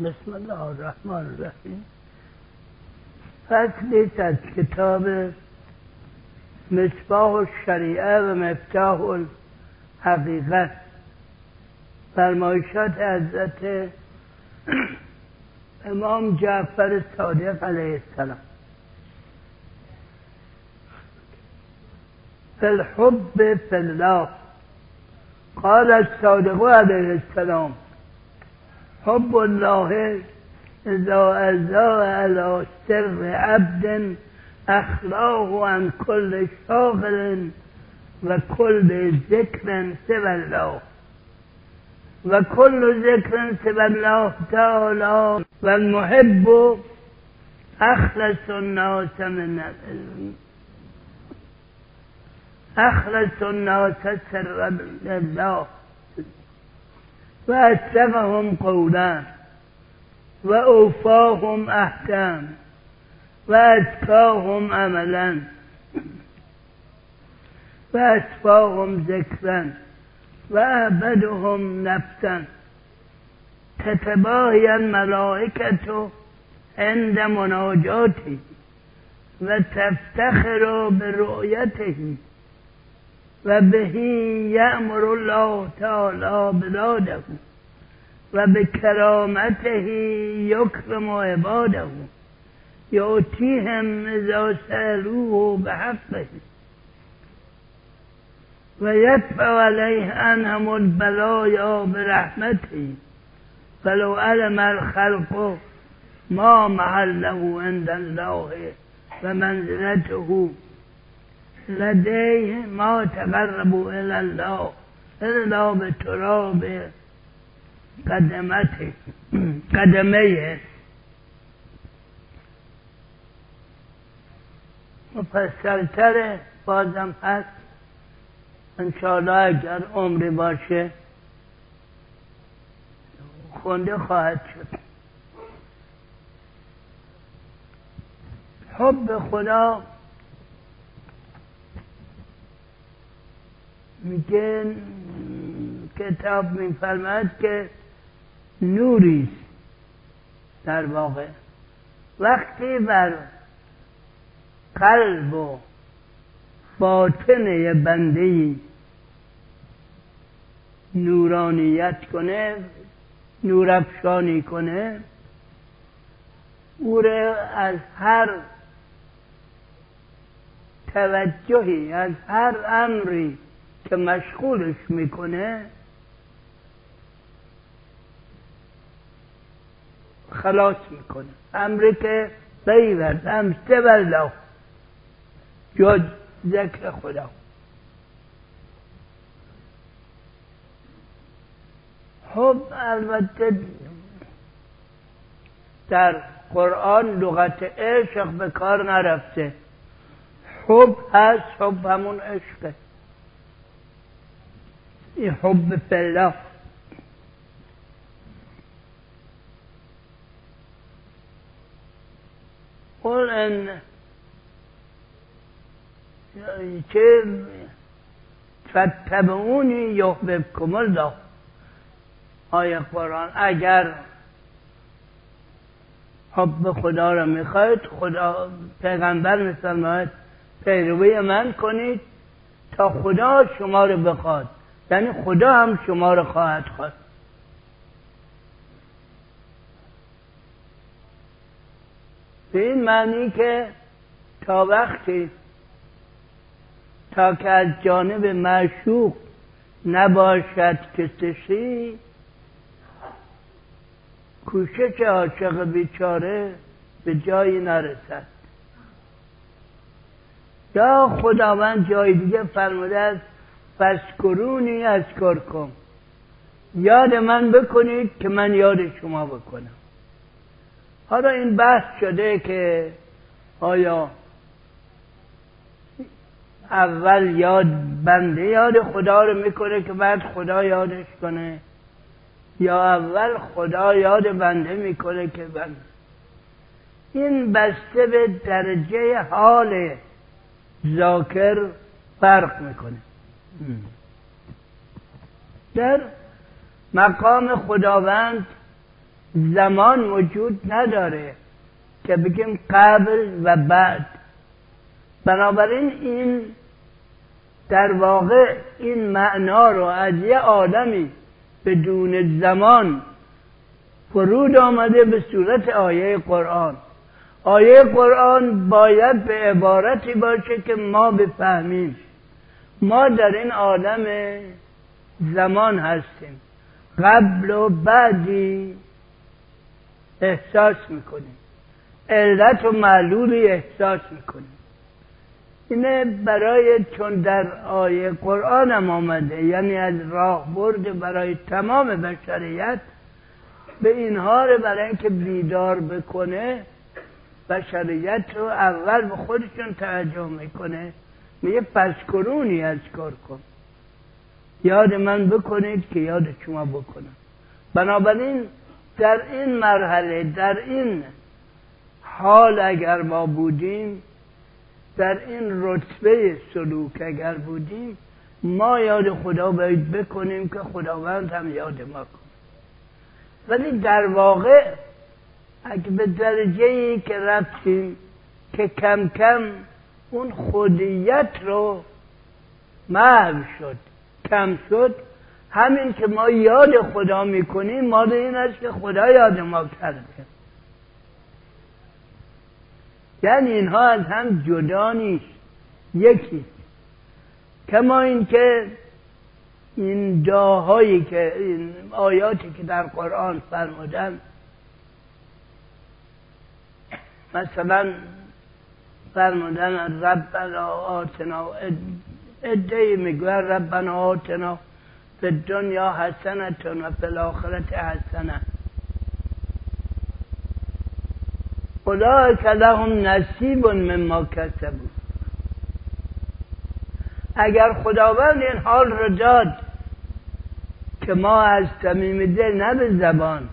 بسم الله الرحمن الرحیم. فصلی از کتاب مصباح الشریعه و مفتاح الحقیقت فرمایشات حضرت امام جعفر صادق علیه السلام. في الحب في الله. قال الصادق علیه السلام حب الله إذا أزاء على سر عبد أخلاه عن كل شاغل وكل ذكر سوى الله. وكل ذكر سوى الله تعالى والمحب أخلص الناس من أخلص الناس سر الله وأسلمهم قولا وأوفاهم أحكام وأزكاهم عملا وأسفاهم ذكرا وأعبدهم نفسا تتباهي الملائكة عند مناجاته وتفتخر برؤيته وبه يأمر الله تعالى بلاده وبكرامته يكرم عباده يؤتيهم إذا سألوه بحقه ويدفع عليه عنهم البلايا برحمته فلو علم الخلق ما محله عند الله ومنزلته لديه ما تقربوا إلى الله إلا بتراب قدمته قدمیه مفصلتر بازم هست. انشاءالله اگر عمری باشه خونده خواهد شد. حب خدا میگه کتاب میفرماید که نوری در واقع. وقتی بر قلب و باطن یه بنده نورانیت کنه نورافشانی کنه او از هر توجهی از هر امری که مشغولش می‌کنه خلاص می‌کنه. امری که بیورد امسته والله جز ذکر خدا. خب البته در قرآن لغت عشق به کار نرفته. حب هست حب همون عشقه. فلاح. قل ان که فتبعونی یحببکم الله. آیه قرآن اگر حب خدا را می‌خواید خدا پیغمبر میفرماید پیروی من کنید تا خدا شما رو بخواد. یعنی خدا هم شما رو خواهد خواست. به این معنی که تا وقتی تا که از جانب معشوق نباشد کسشی کوشش عاشق بیچاره به جایی نرسد. یا خداوند جای دیگه فرموده است فسکرونی از کن یاد من بکنید که من یاد شما بکنم. حالا این بحث شده که آیا اول یاد بنده یاد خدا رو می‌کنه که بعد خدا یادش کنه یا اول خدا یاد بنده می‌کنه که بنده این بسته به درجه حال ذاکر فرق می‌کنه. در مقام خداوند زمان وجود نداره که بگیم قبل و بعد. بنابراین این در واقع این معنا رو از یه آدمی بدون زمان فرود آمده به صورت آیه قرآن. آیه قرآن باید به عبارتی باشه که ما بفهمیم. ما در این عالم زمان هستیم. قبل و بعدی احساس می‌کنیم. علت و معلولی احساس می‌کنیم. اینه برای چون در آیه قرآن هم آمده یعنی از راه برد برای تمام بشریت به اینها رو برای اینکه بیدار بکنه بشریت رو اول به خودشون توجه می‌کنه. میگه پس کرونی از کار کن. یاد من بکنید که یاد شما بکنم. بنابراین در این مرحله در این حال اگر ما بودیم در این رتبه سلوک اگر بودیم ما یاد خدا باید بکنیم که خداوند هم یاد ما کن. ولی در واقع اگه به درجه ای که رفتیم که کم کم اون خودیت رو محو شد کم شد. همین که ما یاد خدا می‌کنیم ما این است که خدا یاد ما کرده. یعنی اینها از هم جدا نیست. یکی کما اینکه این داهایی که این آیاتی که در قرآن فرمودن مثلا فرمودن ربنا آتنا ادهی می‌گوین ربنا آتنا به دنیا حسنتون و فی الاخرت حسنه. اولئک لهم نصیب مما کسبوا. اگر خداوند این حال رو داد که ما از صمیم دل نه به زبان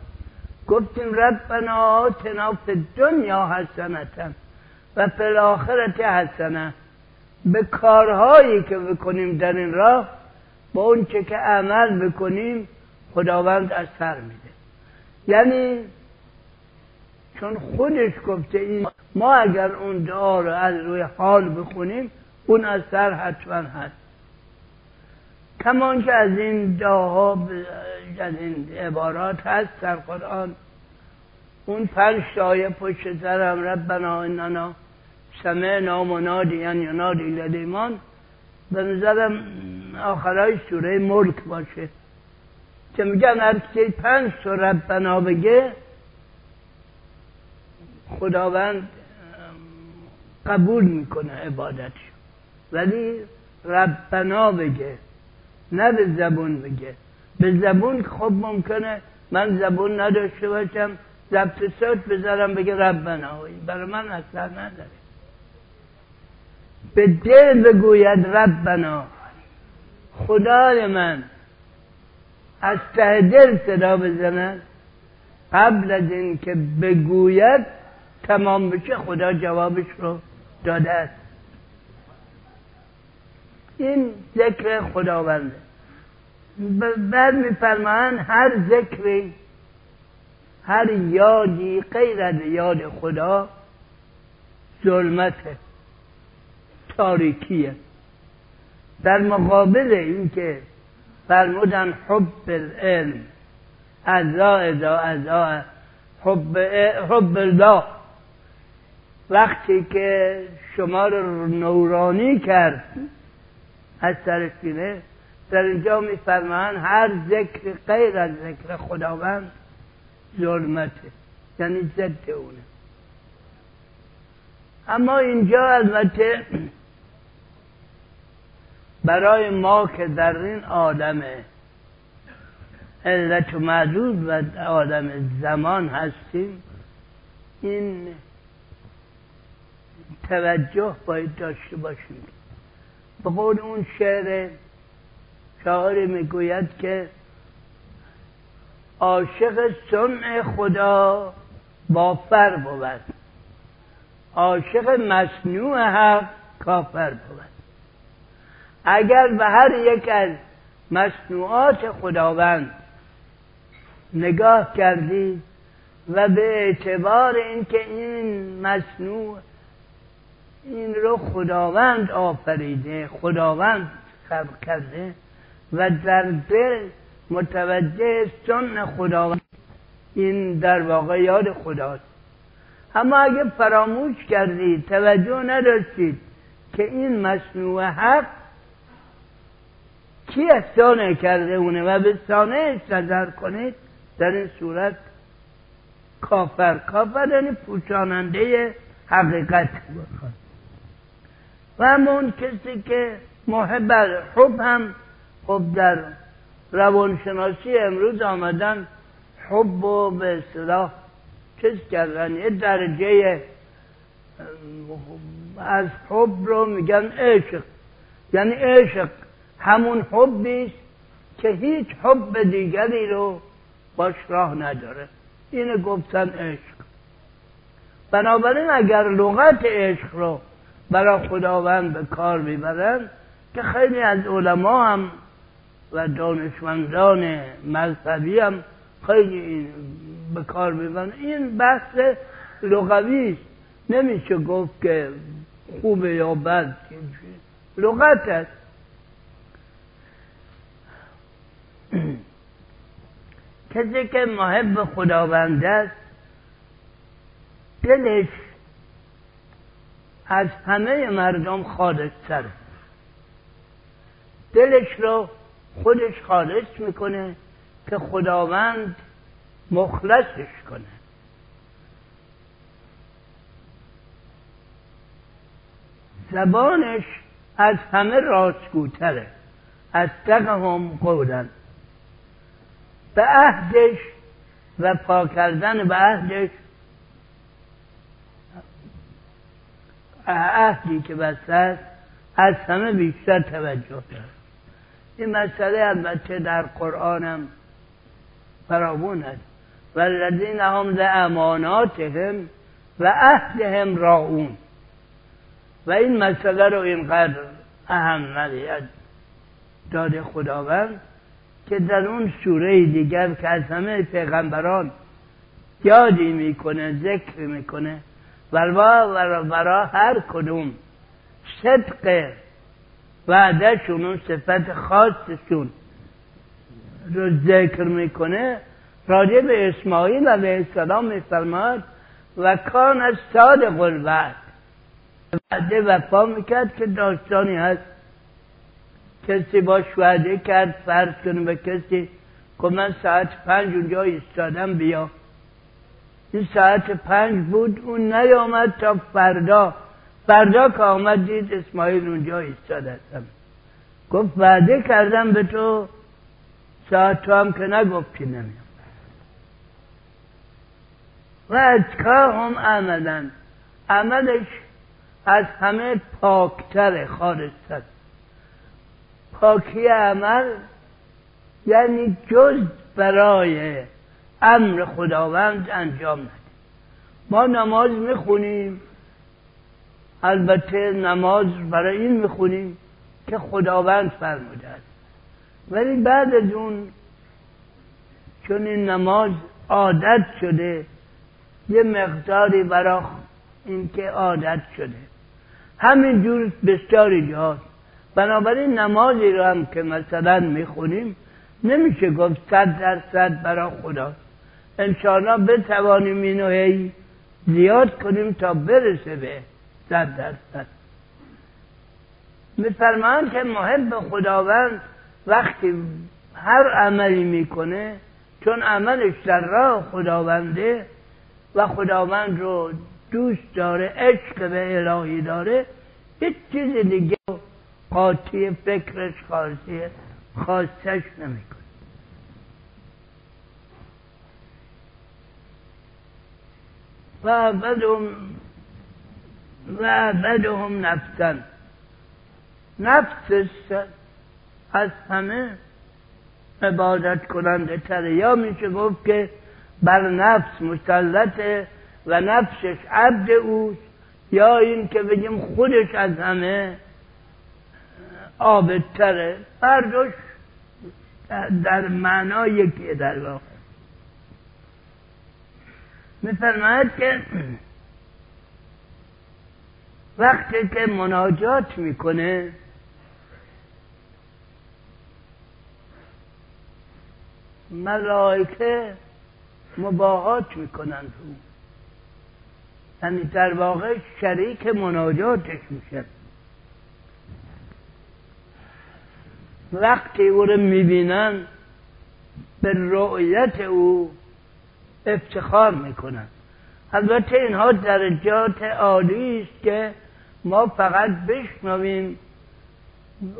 گفتیم ربنا آتنا فی دنیا حسنتا. و فی الاخرت حسنه. به کارهایی که بکنیم در این راه با اون چه که عمل بکنیم خداوند اثر میده. یعنی چون خودش گفته این ما اگر اون دعا رو از روی حال بخونیم اون اثر حتما هست. کمان که از این دعاها از این عبارات هست در قرآن. اون پنج شایه پشت سرم ربنا اننا سمعنا منادیا ینادی للیمان به نظرم آخرای سوره ملک باشه. که میگن؟ هر کسی پنج سو ربنا بگه خداوند قبول می‌کنه عبادتش ولی ربنا بگه نه به زبون بگه. به زبون خب ممکنه من زبون نداشته باشم ضبط صوت بذارم بگه ربنا برای من اصلا نداره. به دل بگوید ربنا خدای من از ته دل صدا بزند. قبل از اینکه بگوید تمام بشه خدا جوابش رو داده است. این ذکر خداونده. بعد میفرمایند هر ذکری هر یادی غیر از یاد خدا ظلمته. تاریکیه. در مقابل اینکه فرمودن حب العلم ازا ازا ازا حب, حب الله وقتی که شما رو نورانی کرد از سرشینه در اینجا میفرمان هر ذکر غیر از ذکر خداوند ظلمته یعنی ضد اونه. اما اینجا البته برای ما که در این آدم علت و معدود و آدم زمان هستیم این توجه باید داشته باشیم. به قول اون شعر شاعر می‌گوید که عاشق سمع خدا بافر بود. عاشق مصنوع حق کافر بود. اگر به هر یک از مصنوعات خداوند نگاه کردید و به اعتبار اینکه این مصنوع این رو خداوند آفریده خداوند خلق کرده و در دل متوجه سن خداوند این در واقع یاد خداست. اما اگه فراموش کردید توجه نداشتید که این مصنوع حق کی احسانه کرده اونه و به سانه نظر کنید در این صورت کافر کافر یعنی پوشاننده حقیقت و همون کسی که محب حب هم خب در روانشناسی امروز آمدن حب و به اصطلاح چیز کردن یه درجه از حب رو میگن عشق. یعنی عشق. همون حبی که هیچ حب دیگری رو باش راه نداره. اینو گفتن عشق. بنابراین اگر لغت عشق رو برای خداوند به کار می‌برن که خیلی از علما هم و دانشمندان مذهبی هم خیلی این به کار می‌برن. این بحث لغوی نمیشه گفت که خوبه یا بد. لغت است. کسی که محب خداوند است دلش از همه مردم خالص تر دلش رو خودش خالص می‌کنه که خداوند مخلصش کنه. زبانش از همه راستگوتره از هم قولن. به عهدش و پا کردن به عهدش. عهدی که بسته است از همه بیشتر توجه دارد این مسئله البته در قرآن هم فراوون است. والذین هم لاماناتهم و عهدهم راعون و این مسئله رو اینقدر اهمیت داده خداوند که در اون سوره دیگر که از همه پیغمبران یادی می‌کنه ذکر می‌کنه و برا هر کدوم صدق وعدهشون اون صفت خاصشون رو ذکر می‌کنه. راجع به اسماعیل علیه السلام میفرماد و کان از صادق الوعد. وعده وفا می‌کرد که داستانی هست. کسی باش وعده کرد فرض کنه به کسی که من ساعت پنج اونجا ایستادم بیا. این ساعت پنج بود اون نیامد تا فردا. فردا که آمد دید اسماعیل اونجا ایستاد هستم گفت وعده کردم به تو ساعت تو هم که نگفتی نمیام. و از هم عملن عملش از همه پاکتر خالصتر پاکی عمل یعنی جز برای امر خداوند انجام نده. ما نماز می‌خونیم البته نماز برای این می‌خونیم که خداوند فرموده است ولی بعد از اون چون این نماز عادت شده یه مقداری برای اینکه عادت شده. همین جور بسیاری جهات بنابراین نمازی رو هم که مثلا می‌خونیم نمیشه گفت صد درصد برای خدا. انشاءالله بتوانیم اینو هی زیاد کنیم تا برسه به صد درصد. میفرمایند که محب خداوند وقتی هر عملی می‌کنه چون عملش در راه خداونده و خداوند رو دوست داره عشق به الهی داره هیچ چیز دیگه قاطی فکرش خاصی خواستش نمی‌کنه. و بدهم و بدهم نفسن نفسش از همه عبادت کننده تره. یا میشه گفت که بر نفس مسلطه و نفسش عبد اوست یا این که بگیم خودش از همه آبدتره هر در معنا یکیه در واقع. میفرماید که وقتی که مناجات می‌کنه ملائکه مباهات می‌کنند او یعنی در واقع شریک مناجاتش میشه. وقتی او رو می‌بینن به رؤیت او افتخار می‌کنن. البته اینها درجات عالی است که ما فقط بشنویم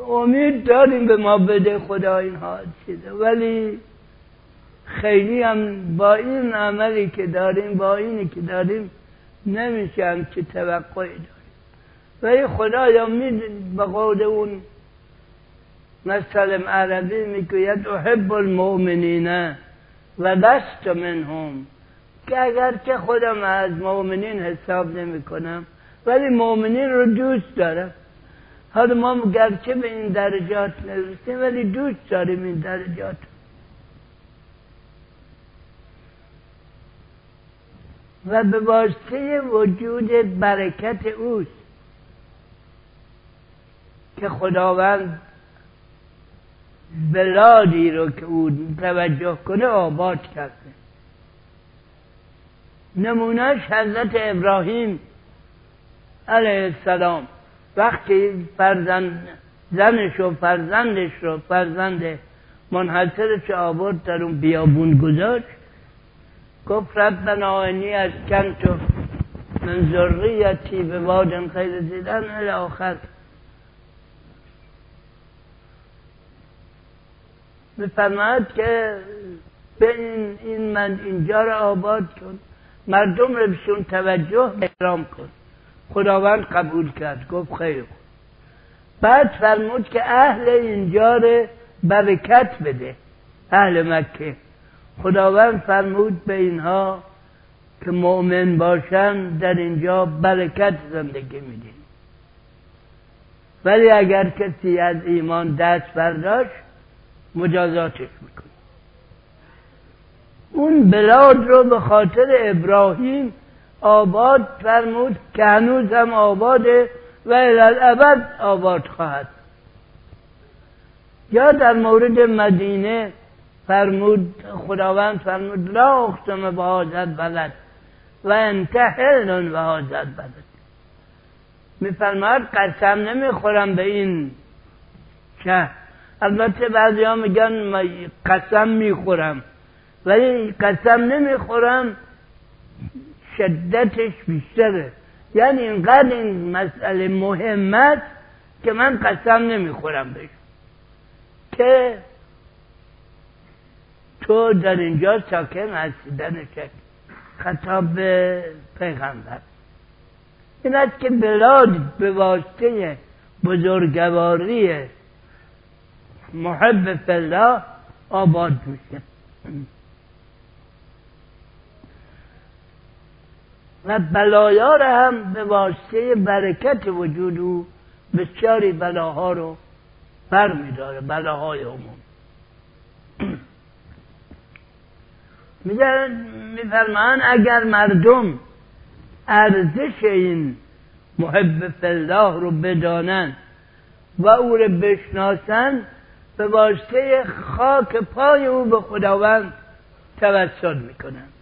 امید داریم به ما بده خدا اینها چیزه ولی خیلی هم با این عملی که داریم با اینی که داریم نمیشه هم که توقعی داریم. ولی خدا یا می‌دونید به قول اون مثل عربی می‌گوید احب المؤمنین و لست منهم. که اگر که خودم از مؤمنین حساب نمی کنم ولی مؤمنین رو دوست دارم. حالا ما گرچه به این درجات نرسیم ولی دوست داریم این درجات و به واسطه وجود برکت اوست. که خداوند بلادی رو که او توجه کنه آباد کرده. نمونهش حضرت ابراهیم علیه السلام. وقتی فرزند زنش و فرزندش رو فرزند منحصرش آورد در اون بیابون گذاشت. گفت ربنا انی از کنتو من ذریتی به وادن خیر زیدن الاخر میفرماید که به این, این من اینجا رو آباد کن. مردم رو بهشون توجه احترام کن. خداوند قبول کرد. گفت خیر. بعد فرمود که اهل اینجا رو برکت بده. اهل مکه. خداوند فرمود به اینها که مؤمن باشن در اینجا برکت زندگی میدین. ولی اگر کسی از ایمان دست برداشت مجازاتش می‌کنه. اون بلاد رو به خاطر ابراهیم آباد فرمود که هنوز هم آباده و الالعبد آباد خواهد. یا در مورد مدینه فرمود خداوند فرمود لا اختم به حاضر بلد و انتهل و حاضر بلد میفرماد قسم نمی‌خورم به این شهر. البته بعضی ها میگن قسم می‌خورم. ولی قسم نمی‌خورم شدتش بیشتره. یعنی اینقدر این مسئله مهم که من قسم نمی‌خورم بهش. که تو در اینجا ساکن هستی در خطاب به پیغمبر. این است که بلاد به واسطه بزرگواری محب فلا آباد میشه. و بلایا را هم به واسطه برکت وجود او بسیاری بلاها رو بر میداره بلاهای عموم. میفرمان اگر مردم ارزش این محب فالله رو بدانند و او رو بشناسند به واسطه خاک پای او به خداوند توسل می‌کنند